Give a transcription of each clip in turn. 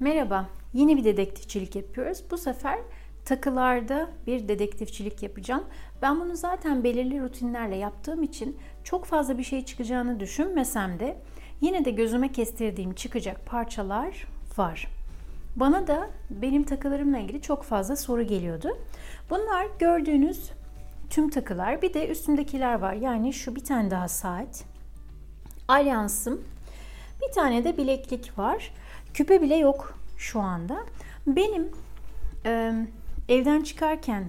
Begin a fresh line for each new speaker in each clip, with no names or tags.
Merhaba, yeni bir dedektifçilik yapıyoruz. Bu sefer takılarda bir dedektifçilik yapacağım. Ben bunu zaten belirli rutinlerle yaptığım için çok fazla bir şey çıkacağını düşünmesem de yine de gözüme kestirdiğim çıkacak parçalar var. Bana da benim takılarımla ilgili çok fazla soru geliyordu. Bunlar gördüğünüz tüm takılar. Bir de üstümdekiler var. Yani şu bir tane daha saat. Alyansım. Bir tane de bileklik var. Küpe bile yok şu anda. Benim e, evden çıkarken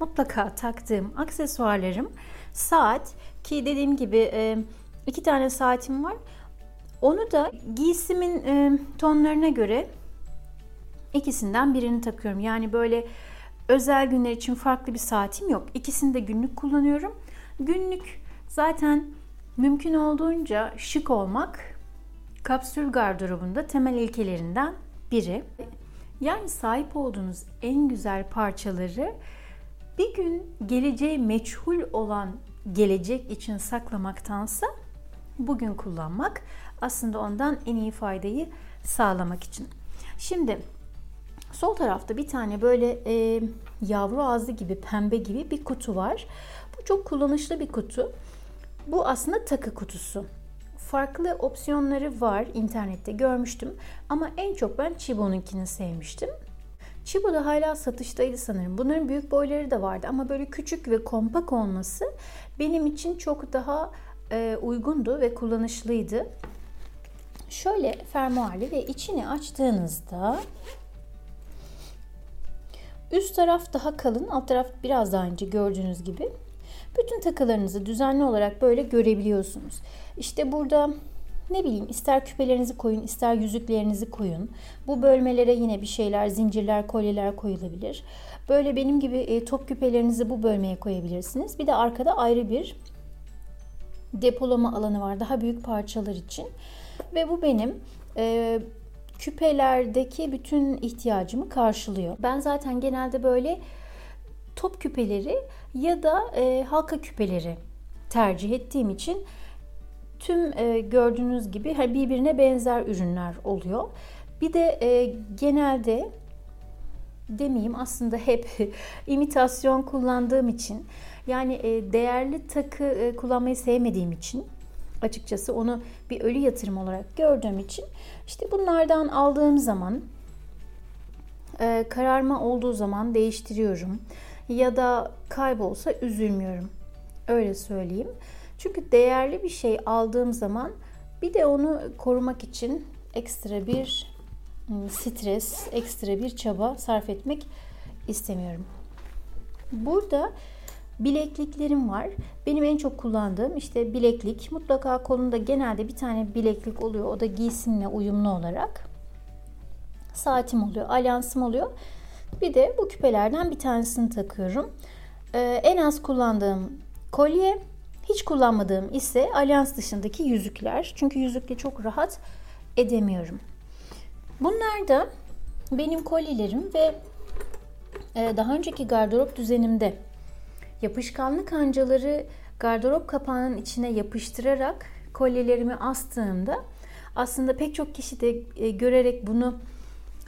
mutlaka taktığım aksesuarlarım saat ki dediğim gibi e, iki tane saatim var. Onu da giysimin e, tonlarına göre ikisinden birini takıyorum. Yani böyle özel günler için farklı bir saatim yok. İkisini de günlük kullanıyorum. Günlük zaten mümkün olduğunca şık olmak kapsül gardırobunda temel ilkelerinden biri. Yani sahip olduğunuz en güzel parçaları bir gün geleceği meçhul olan gelecek için saklamaktansa bugün kullanmak aslında ondan en iyi faydayı sağlamak için. Şimdi sol tarafta bir tane böyle e, yavru ağzı gibi pembe gibi bir kutu var. Bu çok kullanışlı bir kutu. Bu aslında takı kutusu farklı opsiyonları var internette görmüştüm ama en çok ben Chibo'nunkini sevmiştim. Chibo da hala satıştaydı sanırım. Bunların büyük boyları da vardı ama böyle küçük ve kompak olması benim için çok daha e, uygundu ve kullanışlıydı. Şöyle fermuarlı ve içini açtığınızda üst taraf daha kalın, alt taraf biraz daha ince gördüğünüz gibi. Bütün takılarınızı düzenli olarak böyle görebiliyorsunuz. İşte burada ne bileyim ister küpelerinizi koyun ister yüzüklerinizi koyun. Bu bölmelere yine bir şeyler zincirler kolyeler koyulabilir. Böyle benim gibi e, top küpelerinizi bu bölmeye koyabilirsiniz. Bir de arkada ayrı bir depolama alanı var daha büyük parçalar için. Ve bu benim e, küpelerdeki bütün ihtiyacımı karşılıyor. Ben zaten genelde böyle top küpeleri ya da e, halka küpeleri tercih ettiğim için tüm e, gördüğünüz gibi birbirine benzer ürünler oluyor. Bir de e, genelde demeyeyim aslında hep imitasyon kullandığım için yani e, değerli takı e, kullanmayı sevmediğim için açıkçası onu bir ölü yatırım olarak gördüğüm için işte bunlardan aldığım zaman e, kararma olduğu zaman değiştiriyorum ya da kaybolsa üzülmüyorum. Öyle söyleyeyim. Çünkü değerli bir şey aldığım zaman bir de onu korumak için ekstra bir ıı, stres, ekstra bir çaba sarf etmek istemiyorum. Burada bilekliklerim var. Benim en çok kullandığım işte bileklik. Mutlaka kolunda genelde bir tane bileklik oluyor. O da giysimle uyumlu olarak. Saatim oluyor, alyansım oluyor. Bir de bu küpelerden bir tanesini takıyorum. Ee, en az kullandığım kolye, hiç kullanmadığım ise alyans dışındaki yüzükler. Çünkü yüzükle çok rahat edemiyorum. Bunlar da benim kolyelerim ve e, daha önceki gardırop düzenimde yapışkanlık kancaları gardırop kapağının içine yapıştırarak kolyelerimi astığımda aslında pek çok kişi de e, görerek bunu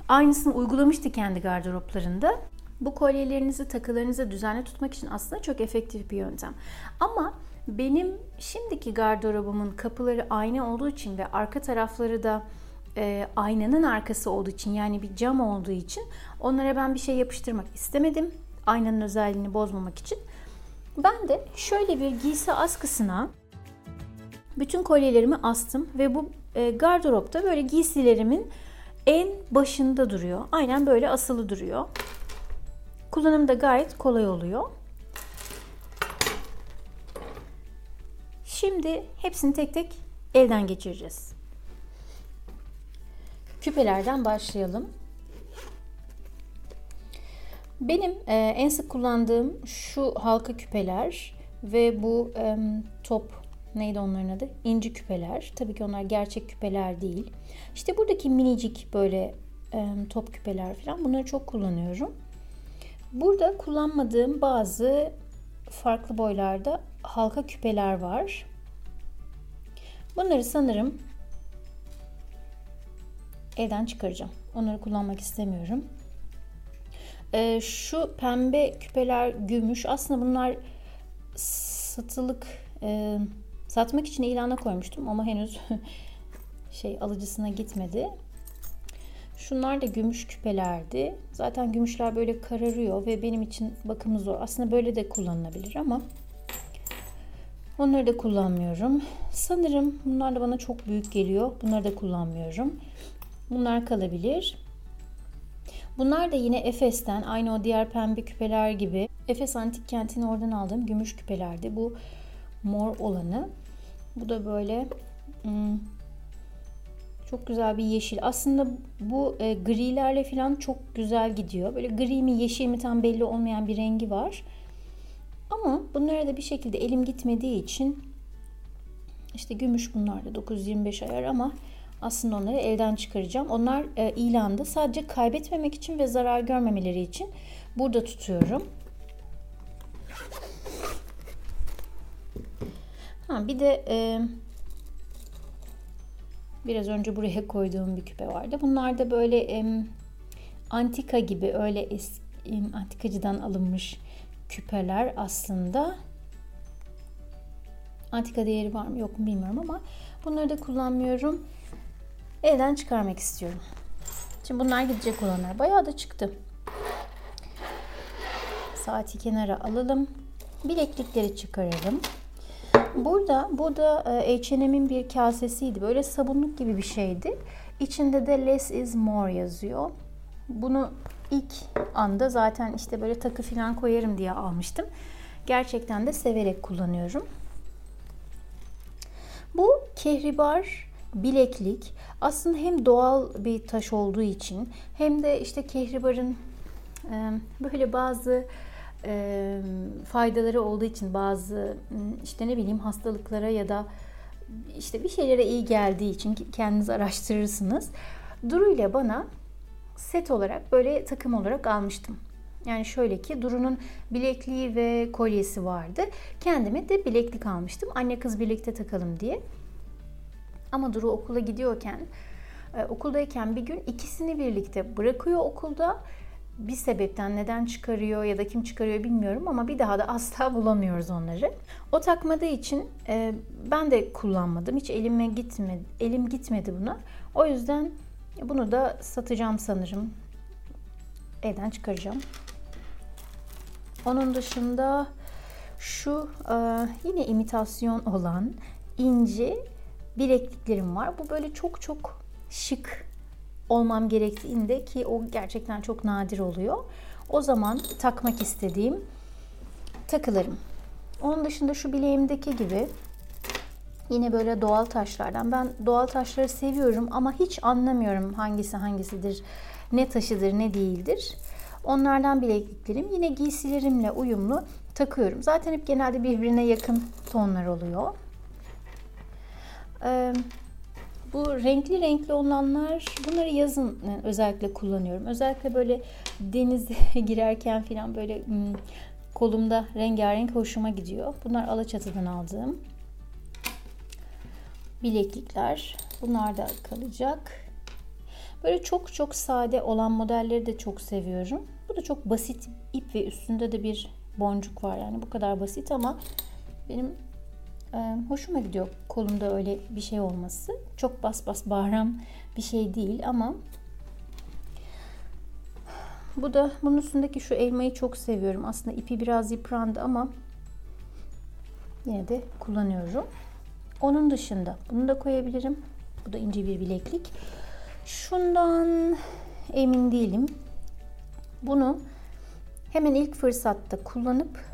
aynısını uygulamıştı kendi gardıroplarında. Bu kolyelerinizi, takılarınızı düzenli tutmak için aslında çok efektif bir yöntem. Ama benim şimdiki gardırobumun kapıları ayna olduğu için ve arka tarafları da e, aynanın arkası olduğu için yani bir cam olduğu için onlara ben bir şey yapıştırmak istemedim. Aynanın özelliğini bozmamak için. Ben de şöyle bir giysi askısına bütün kolyelerimi astım ve bu e, gardıropta böyle giysilerimin en başında duruyor. Aynen böyle asılı duruyor. Kullanım da gayet kolay oluyor. Şimdi hepsini tek tek elden geçireceğiz. Küpelerden başlayalım. Benim e, en sık kullandığım şu halka küpeler ve bu e, top neydi onların adı? İnci küpeler. Tabii ki onlar gerçek küpeler değil. İşte buradaki minicik böyle top küpeler falan bunları çok kullanıyorum. Burada kullanmadığım bazı farklı boylarda halka küpeler var. Bunları sanırım evden çıkaracağım. Onları kullanmak istemiyorum. Ee, şu pembe küpeler gümüş. Aslında bunlar satılık e, satmak için ilana koymuştum ama henüz şey alıcısına gitmedi. Şunlar da gümüş küpelerdi. Zaten gümüşler böyle kararıyor ve benim için bakımı zor. Aslında böyle de kullanılabilir ama onları da kullanmıyorum. Sanırım bunlar da bana çok büyük geliyor. Bunları da kullanmıyorum. Bunlar kalabilir. Bunlar da yine Efes'ten aynı o diğer pembe küpeler gibi. Efes Antik Kenti'ni oradan aldığım gümüş küpelerdi. Bu mor olanı. Bu da böyle hmm, çok güzel bir yeşil. Aslında bu e, grilerle falan çok güzel gidiyor. Böyle gri mi yeşil mi tam belli olmayan bir rengi var. Ama bunlara da bir şekilde elim gitmediği için işte gümüş bunlar da 925 ayar ama aslında onları elden çıkaracağım. Onlar e, ilanda sadece kaybetmemek için ve zarar görmemeleri için burada tutuyorum. Ha, bir de e, biraz önce buraya koyduğum bir küpe vardı. Bunlar da böyle e, antika gibi öyle eski, antikacıdan alınmış küpeler aslında. Antika değeri var mı yok mu bilmiyorum ama bunları da kullanmıyorum. Elden çıkarmak istiyorum. Şimdi bunlar gidecek olanlar. Bayağı da çıktı. Saati kenara alalım. Bileklikleri çıkaralım. Burada bu da H&M'in bir kasesiydi. Böyle sabunluk gibi bir şeydi. İçinde de less is more yazıyor. Bunu ilk anda zaten işte böyle takı falan koyarım diye almıştım. Gerçekten de severek kullanıyorum. Bu kehribar bileklik aslında hem doğal bir taş olduğu için hem de işte kehribarın böyle bazı faydaları olduğu için bazı işte ne bileyim hastalıklara ya da işte bir şeylere iyi geldiği için kendiniz araştırırsınız. Duru ile bana set olarak böyle takım olarak almıştım. Yani şöyle ki Duru'nun bilekliği ve kolyesi vardı. Kendime de bileklik almıştım. Anne kız birlikte takalım diye. Ama Duru okula gidiyorken, e, okuldayken bir gün ikisini birlikte bırakıyor okulda. Bir sebepten neden çıkarıyor ya da kim çıkarıyor bilmiyorum ama bir daha da asla bulamıyoruz onları. O takmadığı için e, ben de kullanmadım. Hiç elime gitmedi, elim gitmedi buna. O yüzden bunu da satacağım sanırım. Elden çıkaracağım. Onun dışında şu e, yine imitasyon olan inci bilekliklerim var. Bu böyle çok çok şık olmam gerektiğinde ki o gerçekten çok nadir oluyor. O zaman takmak istediğim takılarım. Onun dışında şu bileğimdeki gibi yine böyle doğal taşlardan. Ben doğal taşları seviyorum ama hiç anlamıyorum hangisi hangisidir, ne taşıdır, ne değildir. Onlardan bilekliklerim yine giysilerimle uyumlu takıyorum. Zaten hep genelde birbirine yakın tonlar oluyor. Ee, bu renkli renkli olanlar bunları yazın özellikle kullanıyorum. Özellikle böyle denize girerken falan böyle kolumda rengarenk hoşuma gidiyor. Bunlar Alaçatı'dan aldığım bileklikler. Bunlar da kalacak. Böyle çok çok sade olan modelleri de çok seviyorum. Bu da çok basit ip ve üstünde de bir boncuk var. Yani bu kadar basit ama benim e, hoşuma gidiyor kolumda öyle bir şey olması. Çok bas bas bağıran bir şey değil ama bu da bunun üstündeki şu elmayı çok seviyorum. Aslında ipi biraz yıprandı ama yine de kullanıyorum. Onun dışında bunu da koyabilirim. Bu da ince bir bileklik. Şundan emin değilim. Bunu hemen ilk fırsatta kullanıp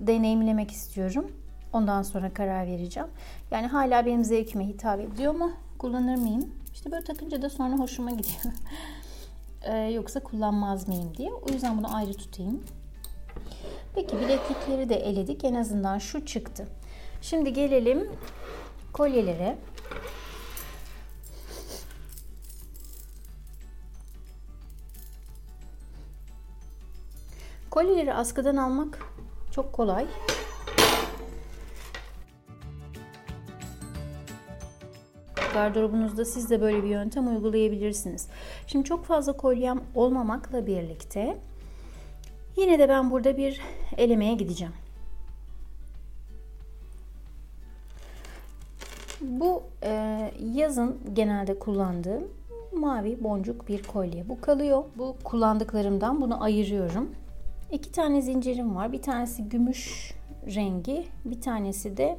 deneyimlemek istiyorum. Ondan sonra karar vereceğim. Yani hala benim zevkime hitap ediyor mu? Kullanır mıyım? İşte böyle takınca da sonra hoşuma gidiyor. ee, yoksa kullanmaz mıyım diye. O yüzden bunu ayrı tutayım. Peki bileklikleri de eledik. En azından şu çıktı. Şimdi gelelim kolyelere. Kolyeleri askıdan almak çok kolay. Gardırobunuzda siz de böyle bir yöntem uygulayabilirsiniz. Şimdi çok fazla kolyem olmamakla birlikte yine de ben burada bir elemeye gideceğim. Bu e, yazın genelde kullandığım mavi boncuk bir kolye. Bu kalıyor. Bu kullandıklarımdan bunu ayırıyorum. İki tane zincirim var. Bir tanesi gümüş rengi. Bir tanesi de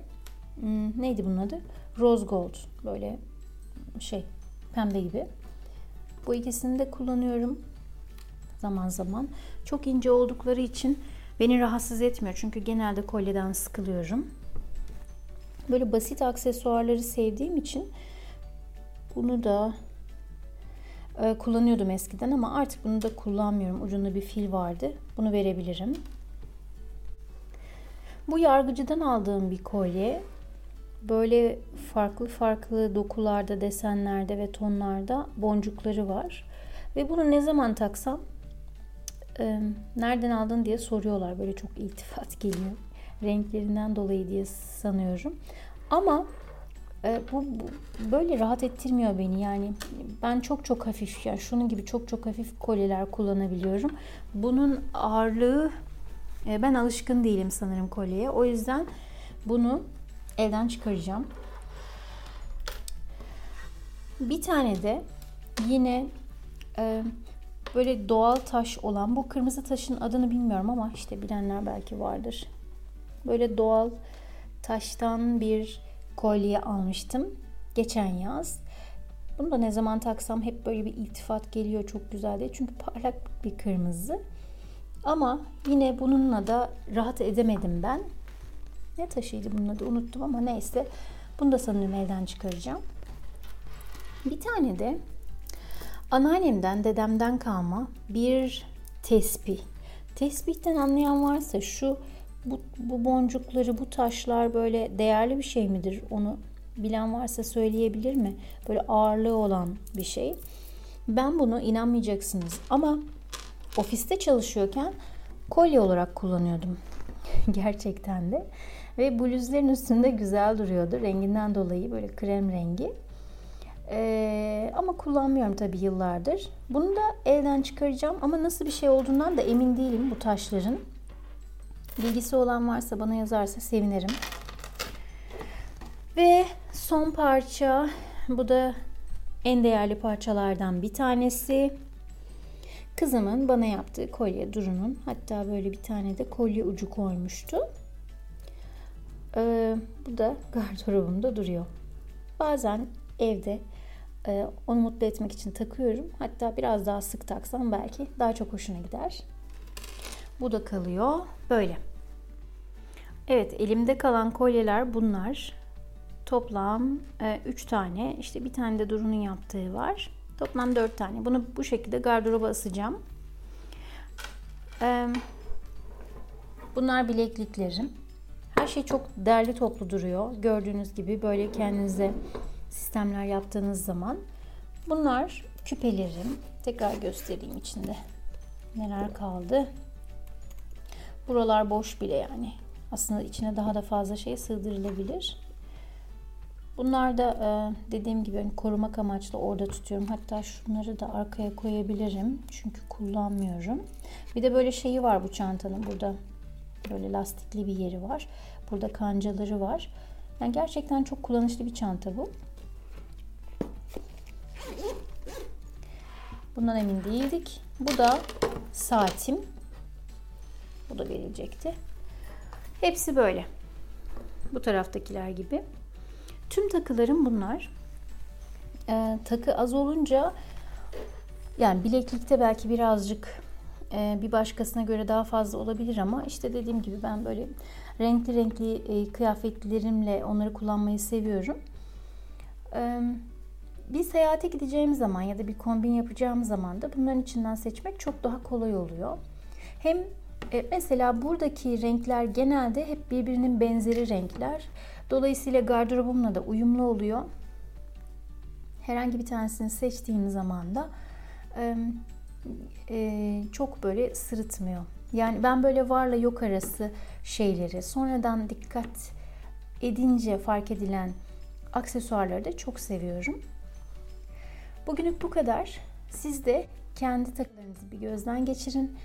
hmm, neydi bunun adı? Rose gold. Böyle şey pembe gibi. Bu ikisini de kullanıyorum zaman zaman. Çok ince oldukları için beni rahatsız etmiyor. Çünkü genelde kolyeden sıkılıyorum. Böyle basit aksesuarları sevdiğim için bunu da e, kullanıyordum eskiden ama artık bunu da kullanmıyorum. Ucunda bir fil vardı. Bunu verebilirim. Bu yargıcıdan aldığım bir kolye. Böyle farklı farklı dokularda, desenlerde ve tonlarda boncukları var. Ve bunu ne zaman taksam e, nereden aldın diye soruyorlar. Böyle çok iltifat geliyor. Renklerinden dolayı diye sanıyorum. Ama e, bu, bu böyle rahat ettirmiyor beni. Yani ben çok çok hafif yani şunun gibi çok çok hafif kolyeler kullanabiliyorum. Bunun ağırlığı e, ben alışkın değilim sanırım kolyeye. O yüzden bunu elden çıkaracağım. Bir tane de yine e, böyle doğal taş olan bu kırmızı taşın adını bilmiyorum ama işte bilenler belki vardır. Böyle doğal taştan bir kolye almıştım geçen yaz. Bunu da ne zaman taksam hep böyle bir iltifat geliyor çok güzel diye. Çünkü parlak bir kırmızı. Ama yine bununla da rahat edemedim ben. Ne taşıydı bunun adı unuttum ama neyse. Bunu da sanırım elden çıkaracağım. Bir tane de anneannemden, dedemden kalma bir tesbih. Tesbihten anlayan varsa şu bu, bu boncukları, bu taşlar böyle değerli bir şey midir? Onu bilen varsa söyleyebilir mi? Böyle ağırlığı olan bir şey. Ben bunu inanmayacaksınız ama ofiste çalışıyorken kolye olarak kullanıyordum. Gerçekten de. Ve bluzların üstünde güzel duruyordu. Renginden dolayı böyle krem rengi. Ee, ama kullanmıyorum tabii yıllardır. Bunu da elden çıkaracağım ama nasıl bir şey olduğundan da emin değilim bu taşların. Bilgisi olan varsa bana yazarsa sevinirim. Ve son parça bu da en değerli parçalardan bir tanesi. Kızımın bana yaptığı kolye Duru'nun. Hatta böyle bir tane de kolye ucu koymuştu. Bu da gardırobumda duruyor. Bazen evde e, onu mutlu etmek için takıyorum. Hatta biraz daha sık taksam belki daha çok hoşuna gider. Bu da kalıyor. Böyle. Evet elimde kalan kolyeler bunlar. Toplam 3 e, tane. İşte bir tane de Duru'nun yaptığı var. Toplam 4 tane. Bunu bu şekilde gardıroba asacağım. E, bunlar bilekliklerim. Her şey çok derli toplu duruyor. Gördüğünüz gibi böyle kendinize sistemler yaptığınız zaman. Bunlar küpelerim. Tekrar göstereyim içinde neler kaldı. Buralar boş bile yani. Aslında içine daha da fazla şey sığdırılabilir. Bunlar da e, dediğim gibi hani korumak amaçlı orada tutuyorum. Hatta şunları da arkaya koyabilirim. Çünkü kullanmıyorum. Bir de böyle şeyi var bu çantanın. Burada böyle lastikli bir yeri var. Burada kancaları var. Yani gerçekten çok kullanışlı bir çanta bu. Bundan emin değildik. Bu da saatim. Bu da verilecekti. Hepsi böyle. Bu taraftakiler gibi. Tüm takılarım bunlar. Ee, takı az olunca yani bileklikte belki birazcık bir başkasına göre daha fazla olabilir ama işte dediğim gibi ben böyle renkli renkli e, kıyafetlerimle onları kullanmayı seviyorum. E, bir seyahate gideceğim zaman ya da bir kombin yapacağım zaman da bunların içinden seçmek çok daha kolay oluyor. Hem e, mesela buradaki renkler genelde hep birbirinin benzeri renkler. Dolayısıyla gardırobumla da uyumlu oluyor. Herhangi bir tanesini seçtiğim zaman da e, e, çok böyle sırıtmıyor. Yani ben böyle varla yok arası şeyleri sonradan dikkat edince fark edilen aksesuarları da çok seviyorum. Bugünlük bu kadar. Siz de kendi takılarınızı bir gözden geçirin.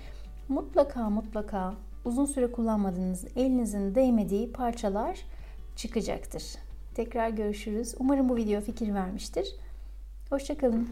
Mutlaka mutlaka uzun süre kullanmadığınız elinizin değmediği parçalar çıkacaktır. Tekrar görüşürüz. Umarım bu video fikir vermiştir. Hoşçakalın.